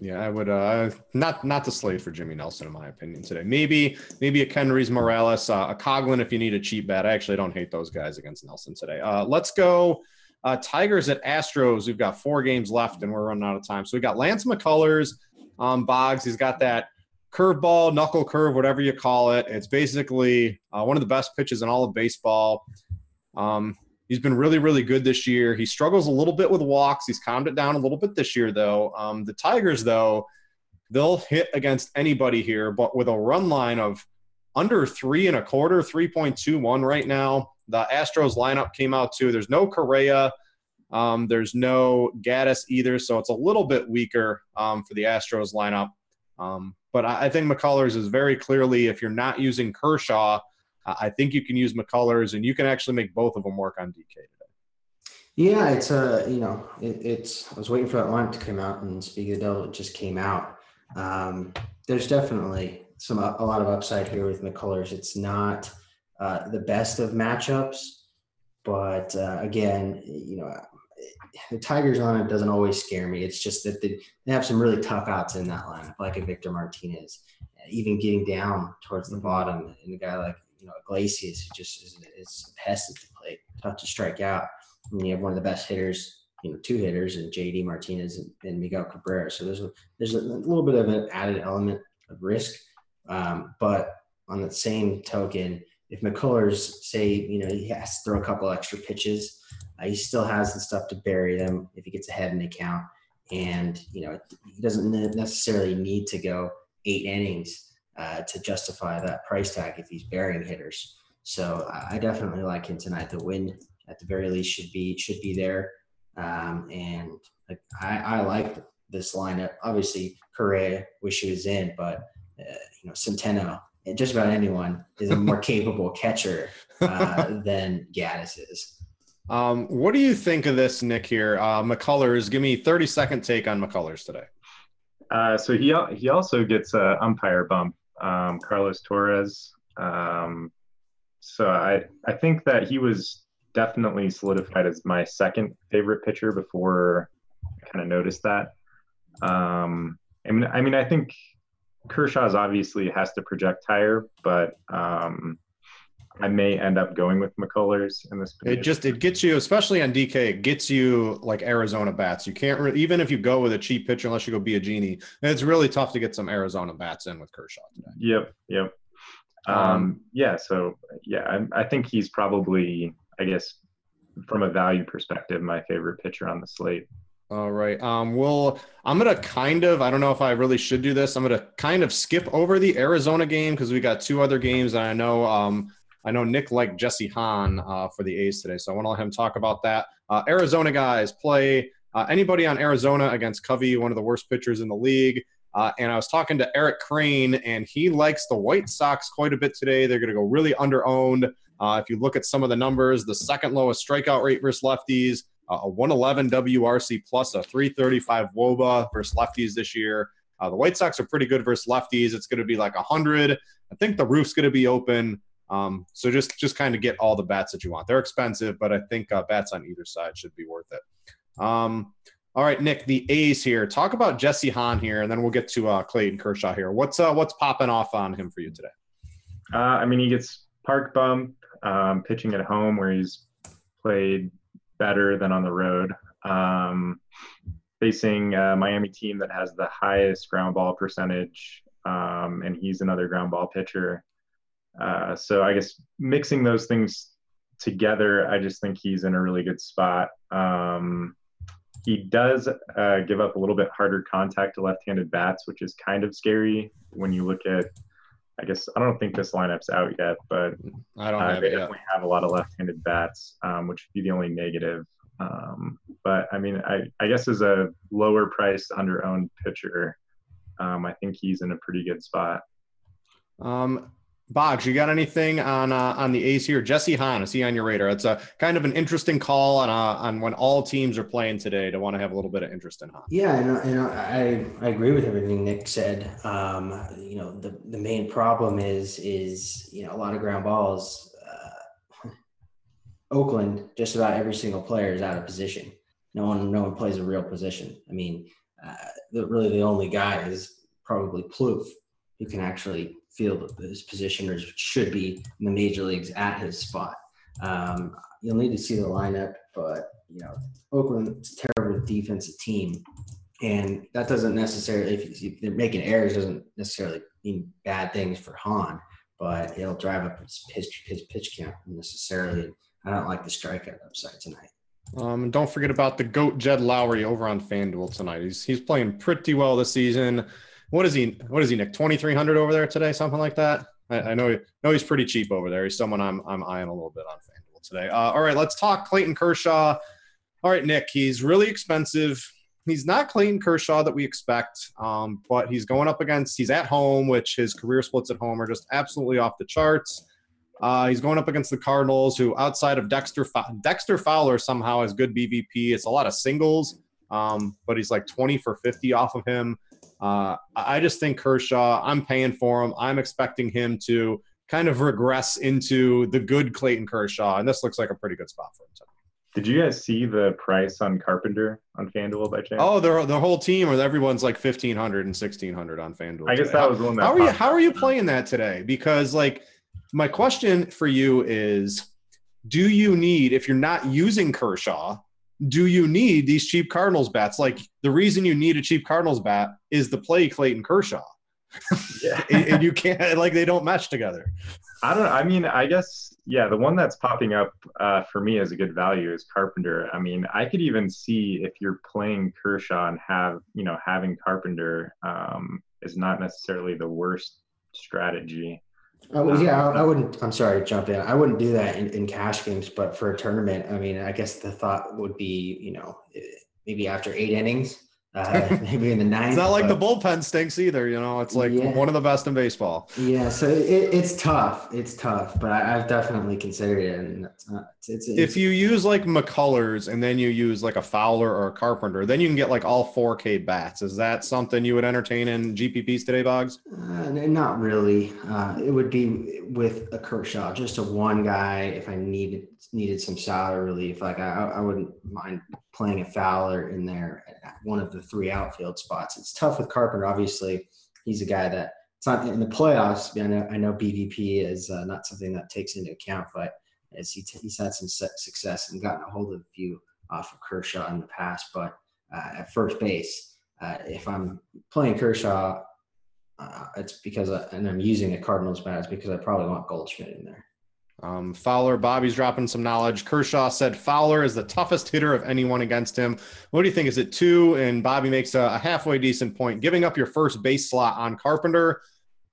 Yeah, I would uh not not the slate for Jimmy Nelson in my opinion today. Maybe maybe a Kendrys Morales, uh, a Coghlan if you need a cheap bet. I actually don't hate those guys against Nelson today. Uh, let's go uh, Tigers at Astros. We've got four games left and we're running out of time. So we got Lance McCullers, um, Boggs. He's got that curveball, knuckle curve, whatever you call it. It's basically uh, one of the best pitches in all of baseball. Um, he's been really, really good this year. He struggles a little bit with walks. He's calmed it down a little bit this year, though. Um, the Tigers, though, they'll hit against anybody here, but with a run line of under three and a quarter, 3.21 right now. The Astros lineup came out too. There's no Correa. Um, there's no Gattis either, so it's a little bit weaker um, for the Astros lineup. Um, but I, I, think McCullers is very clearly, if you're not using Kershaw, I think you can use McCullers, and you can actually make both of them work on DK today. Yeah, it's a uh, you know it, it's. I was waiting for that line to come out, and speaking of the devil, it just came out. Um, there's definitely some a lot of upside here with McCullers. It's not uh, the best of matchups, but uh, again, you know, the Tigers on it doesn't always scare me. It's just that they, they have some really tough outs in that lineup, like a Victor Martinez, even getting down towards the bottom, and a guy like know Iglesias, who just is, is a pest at the plate, tough to strike out. And you have one of the best hitters, you know, two hitters, and JD Martinez and, and Miguel Cabrera. So there's a, there's a little bit of an added element of risk, um, but on the same token, if McCullers say you know he has to throw a couple extra pitches uh, he still has the stuff to bury them if he gets ahead in the count. And, you know, he doesn't necessarily need to go eight innings uh, to justify that price tag if he's burying hitters. So I definitely like him tonight. The win at the very least should be should be there. Um, and I, I like this lineup. Obviously, Correa wish he was in, but uh, you know Centeno and just about anyone is a [laughs] more capable catcher uh, [laughs] than Gattis is. Um, what do you think of this, Nick? Here, uh, McCullers. Give me thirty second take on McCullers today. Uh, so he he also gets an umpire bump, um, Carlos Torres. Um, so I I think that he was definitely solidified as my second favorite pitcher before I kind of noticed that. Um, I mean I mean I think Kershaw's obviously has to project higher, but um, I may end up going with McCullers in this. Position. It just it gets you, especially on DK, it gets you like Arizona bats. You can't re- even if you go with a cheap pitcher, unless you go Biagini. It's really tough to get some Arizona bats in with Kershaw today. Yep, yep. Um, um, yeah, so yeah, I, I think he's probably, I guess, from a value perspective, my favorite pitcher on the slate. All right. Um, well, I'm gonna kind of. I don't know if I really should do this. I'm gonna kind of skip over the Arizona game because we got two other games, and I know um, I know Nick liked Jesse Hahn uh, for the A's today, so I want to let him talk about that. Uh, Arizona guys play uh, anybody on Arizona against Covey, one of the worst pitchers in the league. Uh, and I was talking to Eric Crane, and he likes the White Sox quite a bit today. They're going to go really under owned. Uh, if you look at some of the numbers, the second lowest strikeout rate versus lefties, uh, a 111 WRC plus a 335 WOBA versus lefties this year. the White Sox are pretty good versus lefties. It's going to be like 100. I think the roof's going to be open. Um, so just just kind of get all the bats that you want. They're expensive, but I think uh, bats on either side should be worth it. Um, all right, Nick, the A's here. Talk about Jesse Hahn here, and then we'll get to uh, Clayton Kershaw here. What's uh, what's popping off on him for you today? Uh, I mean, he gets park bump um, pitching at home, where he's played better than on the road. Um, facing a Miami team that has the highest ground ball percentage, um, and he's another ground ball pitcher. Uh, so I guess mixing those things together, I just think he's in a really good spot. Um, he does uh, give up a little bit harder contact to left-handed bats, which is kind of scary when you look at. I guess I don't think this lineup's out yet, but I don't uh, have they definitely have a lot of left-handed bats, um, which would be the only negative. Um, but I mean, I, I guess as a lower priced under owned pitcher, um, I think he's in a pretty good spot. Um, Boggs, you got anything on uh, on the A's here? Jesse Hahn, is he on your radar? It's a kind of an interesting call on uh, on when all teams are playing today to want to have a little bit of interest in Hahn. Yeah, and, and I I agree with everything Nick said. Um, you know, the the main problem is is you know a lot of ground balls. Uh, [laughs] Oakland, just about every single player is out of position. No one no one plays a real position. I mean, uh, the, really the only guy is probably Plouffe who can actually feel his position or should be in the major leagues at his spot. Um, you'll need to see the lineup, but you know Oakland's a terrible defensive team, and that doesn't necessarily if they're making errors doesn't necessarily mean bad things for Hahn, but it'll drive up his pitch his pitch count necessarily. I don't like the strikeout upside tonight. Um, and don't forget about the goat Jed Lowrie over on FanDuel tonight. He's he's playing pretty well this season. What is he? What is he, Nick? Twenty three hundred over there today, something like that. I, I know know he's pretty cheap over there. He's someone I'm I'm eyeing a little bit on FanDuel today. Uh, all right, let's talk Clayton Kershaw. All right, Nick, he's really expensive. He's not Clayton Kershaw that we expect, um, but he's going up against. He's at home, which his career splits at home are just absolutely off the charts. Uh, he's going up against the Cardinals, who outside of Dexter Dexter Fowler somehow has good BVP. It's a lot of singles, um, but he's like 20 for 50 off of him. Uh, I just think Kershaw, I'm paying for him. I'm expecting him to kind of regress into the good Clayton Kershaw, and this looks like a pretty good spot for him. Did you guys see the price on Carpenter on FanDuel by chance? Oh, the the whole team or everyone's like 1500 and 1600 on FanDuel. I guess today. that was one that How are you how are you playing that today? Because like my question for you is do you need if you're not using Kershaw, do you need these cheap Cardinals bats? Like the reason you need a cheap Cardinals bat is to play Clayton Kershaw. Yeah. [laughs] and, you can't like they don't mesh together. I don't know. I mean, I guess yeah, the one that's popping up uh, for me as a good value is Carpenter. I mean, I could even see if you're playing Kershaw and have you know having Carpenter um, is not necessarily the worst strategy. Oh, yeah, I, I, wouldn't. I'm sorry to jump in. I wouldn't do that in, in cash games, but for a tournament, I mean, I guess the thought would be, you know, eh, maybe after eight innings, uh, [laughs] maybe in the ninth. It's not like but, the bullpen stinks either. You know, it's like yeah. one of the best in baseball. Yeah, so it, it's tough. It's tough, but I, have definitely considered it, and it's not. It's, it's, if you use like McCullers and then you use like a Fowler or a Carpenter, then you can get like all 4K bats. Is that something you would entertain in GPPs today, Boggs? Uh, not really. Uh, it would be with a Kershaw, just a one guy. If I needed needed some salary relief, like I, I wouldn't mind playing a Fowler in there at one of the three outfield spots. It's tough with Carpenter. Obviously, he's a guy that it's not in the playoffs. I know, I know BVP is uh, not something that takes into account, but as he t- he's had some success and gotten a hold of a few off of Kershaw in the past. But uh, at first base, uh, if I'm playing Kershaw, uh, it's because I, and I'm using a Cardinals bat. It's because I probably want Goldschmidt in there. Um, Fowler, Bobby's dropping some knowledge. Kershaw said Fowler is the toughest hitter of anyone against him. What do you think? Is it two? And Bobby makes a, a halfway decent point. Giving up your first base slot on Carpenter,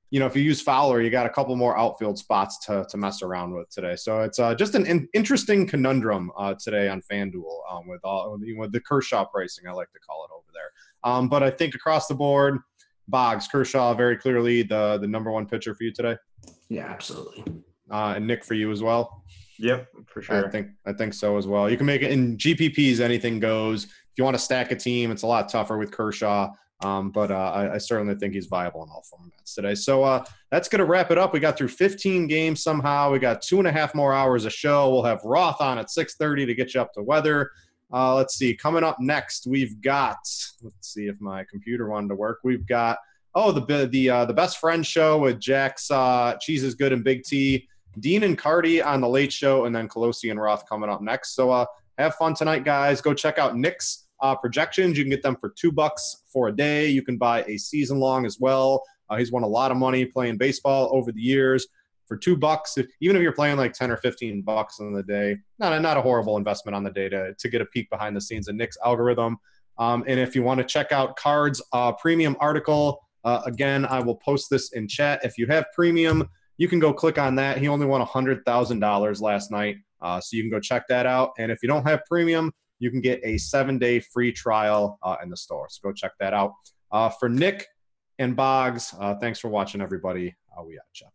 you know, if you use Fowler, you got a couple more outfield spots to, to mess around with today. So it's uh, just an in- interesting conundrum uh, today on FanDuel um, with all with the Kershaw pricing. I like to call it over there. Um, but I think across the board, Boggs, Kershaw, very clearly the the number one pitcher for you today. Yeah, absolutely uh, and Nick for you as well. Yep, for sure. I think I think so as well. You can make it in GPPs. Anything goes. If you want to stack a team, it's a lot tougher with Kershaw. Um, but uh, I, I, certainly think he's viable in all formats today. So uh, that's going to wrap it up. We got through 15 games somehow. We got two and a half more hours of show. We'll have Roth on at 6:30 to get you up to weather. Uh, let's see. Coming up next, we've got. Let's see if my computer wanted to work. We've got. Oh, the the uh, the best friend show with Jack's uh, Cheese is Good and Big T. Dean and Cardi on the Late Show, and then Colosi and Roth coming up next. So uh, have fun tonight, guys. Go check out Nick's uh, projections. You can get them for two bucks for a day. You can buy a season long as well. Uh, he's won a lot of money playing baseball over the years. For two bucks, if, even if you're playing like 10 or 15 bucks in the day, not a, not a horrible investment on the day to, to get a peek behind the scenes of Nick's algorithm. Um, and if you want to check out Cards uh, premium article, uh, again, I will post this in chat. If you have premium, you can go click on that. He only won $100,000 last night. Uh, so you can go check that out. And if you don't have premium, you can get a seven day free trial uh, in the store. So go check that out. Uh, for Nick and Boggs, uh, thanks for watching, everybody. Uh, we out, you.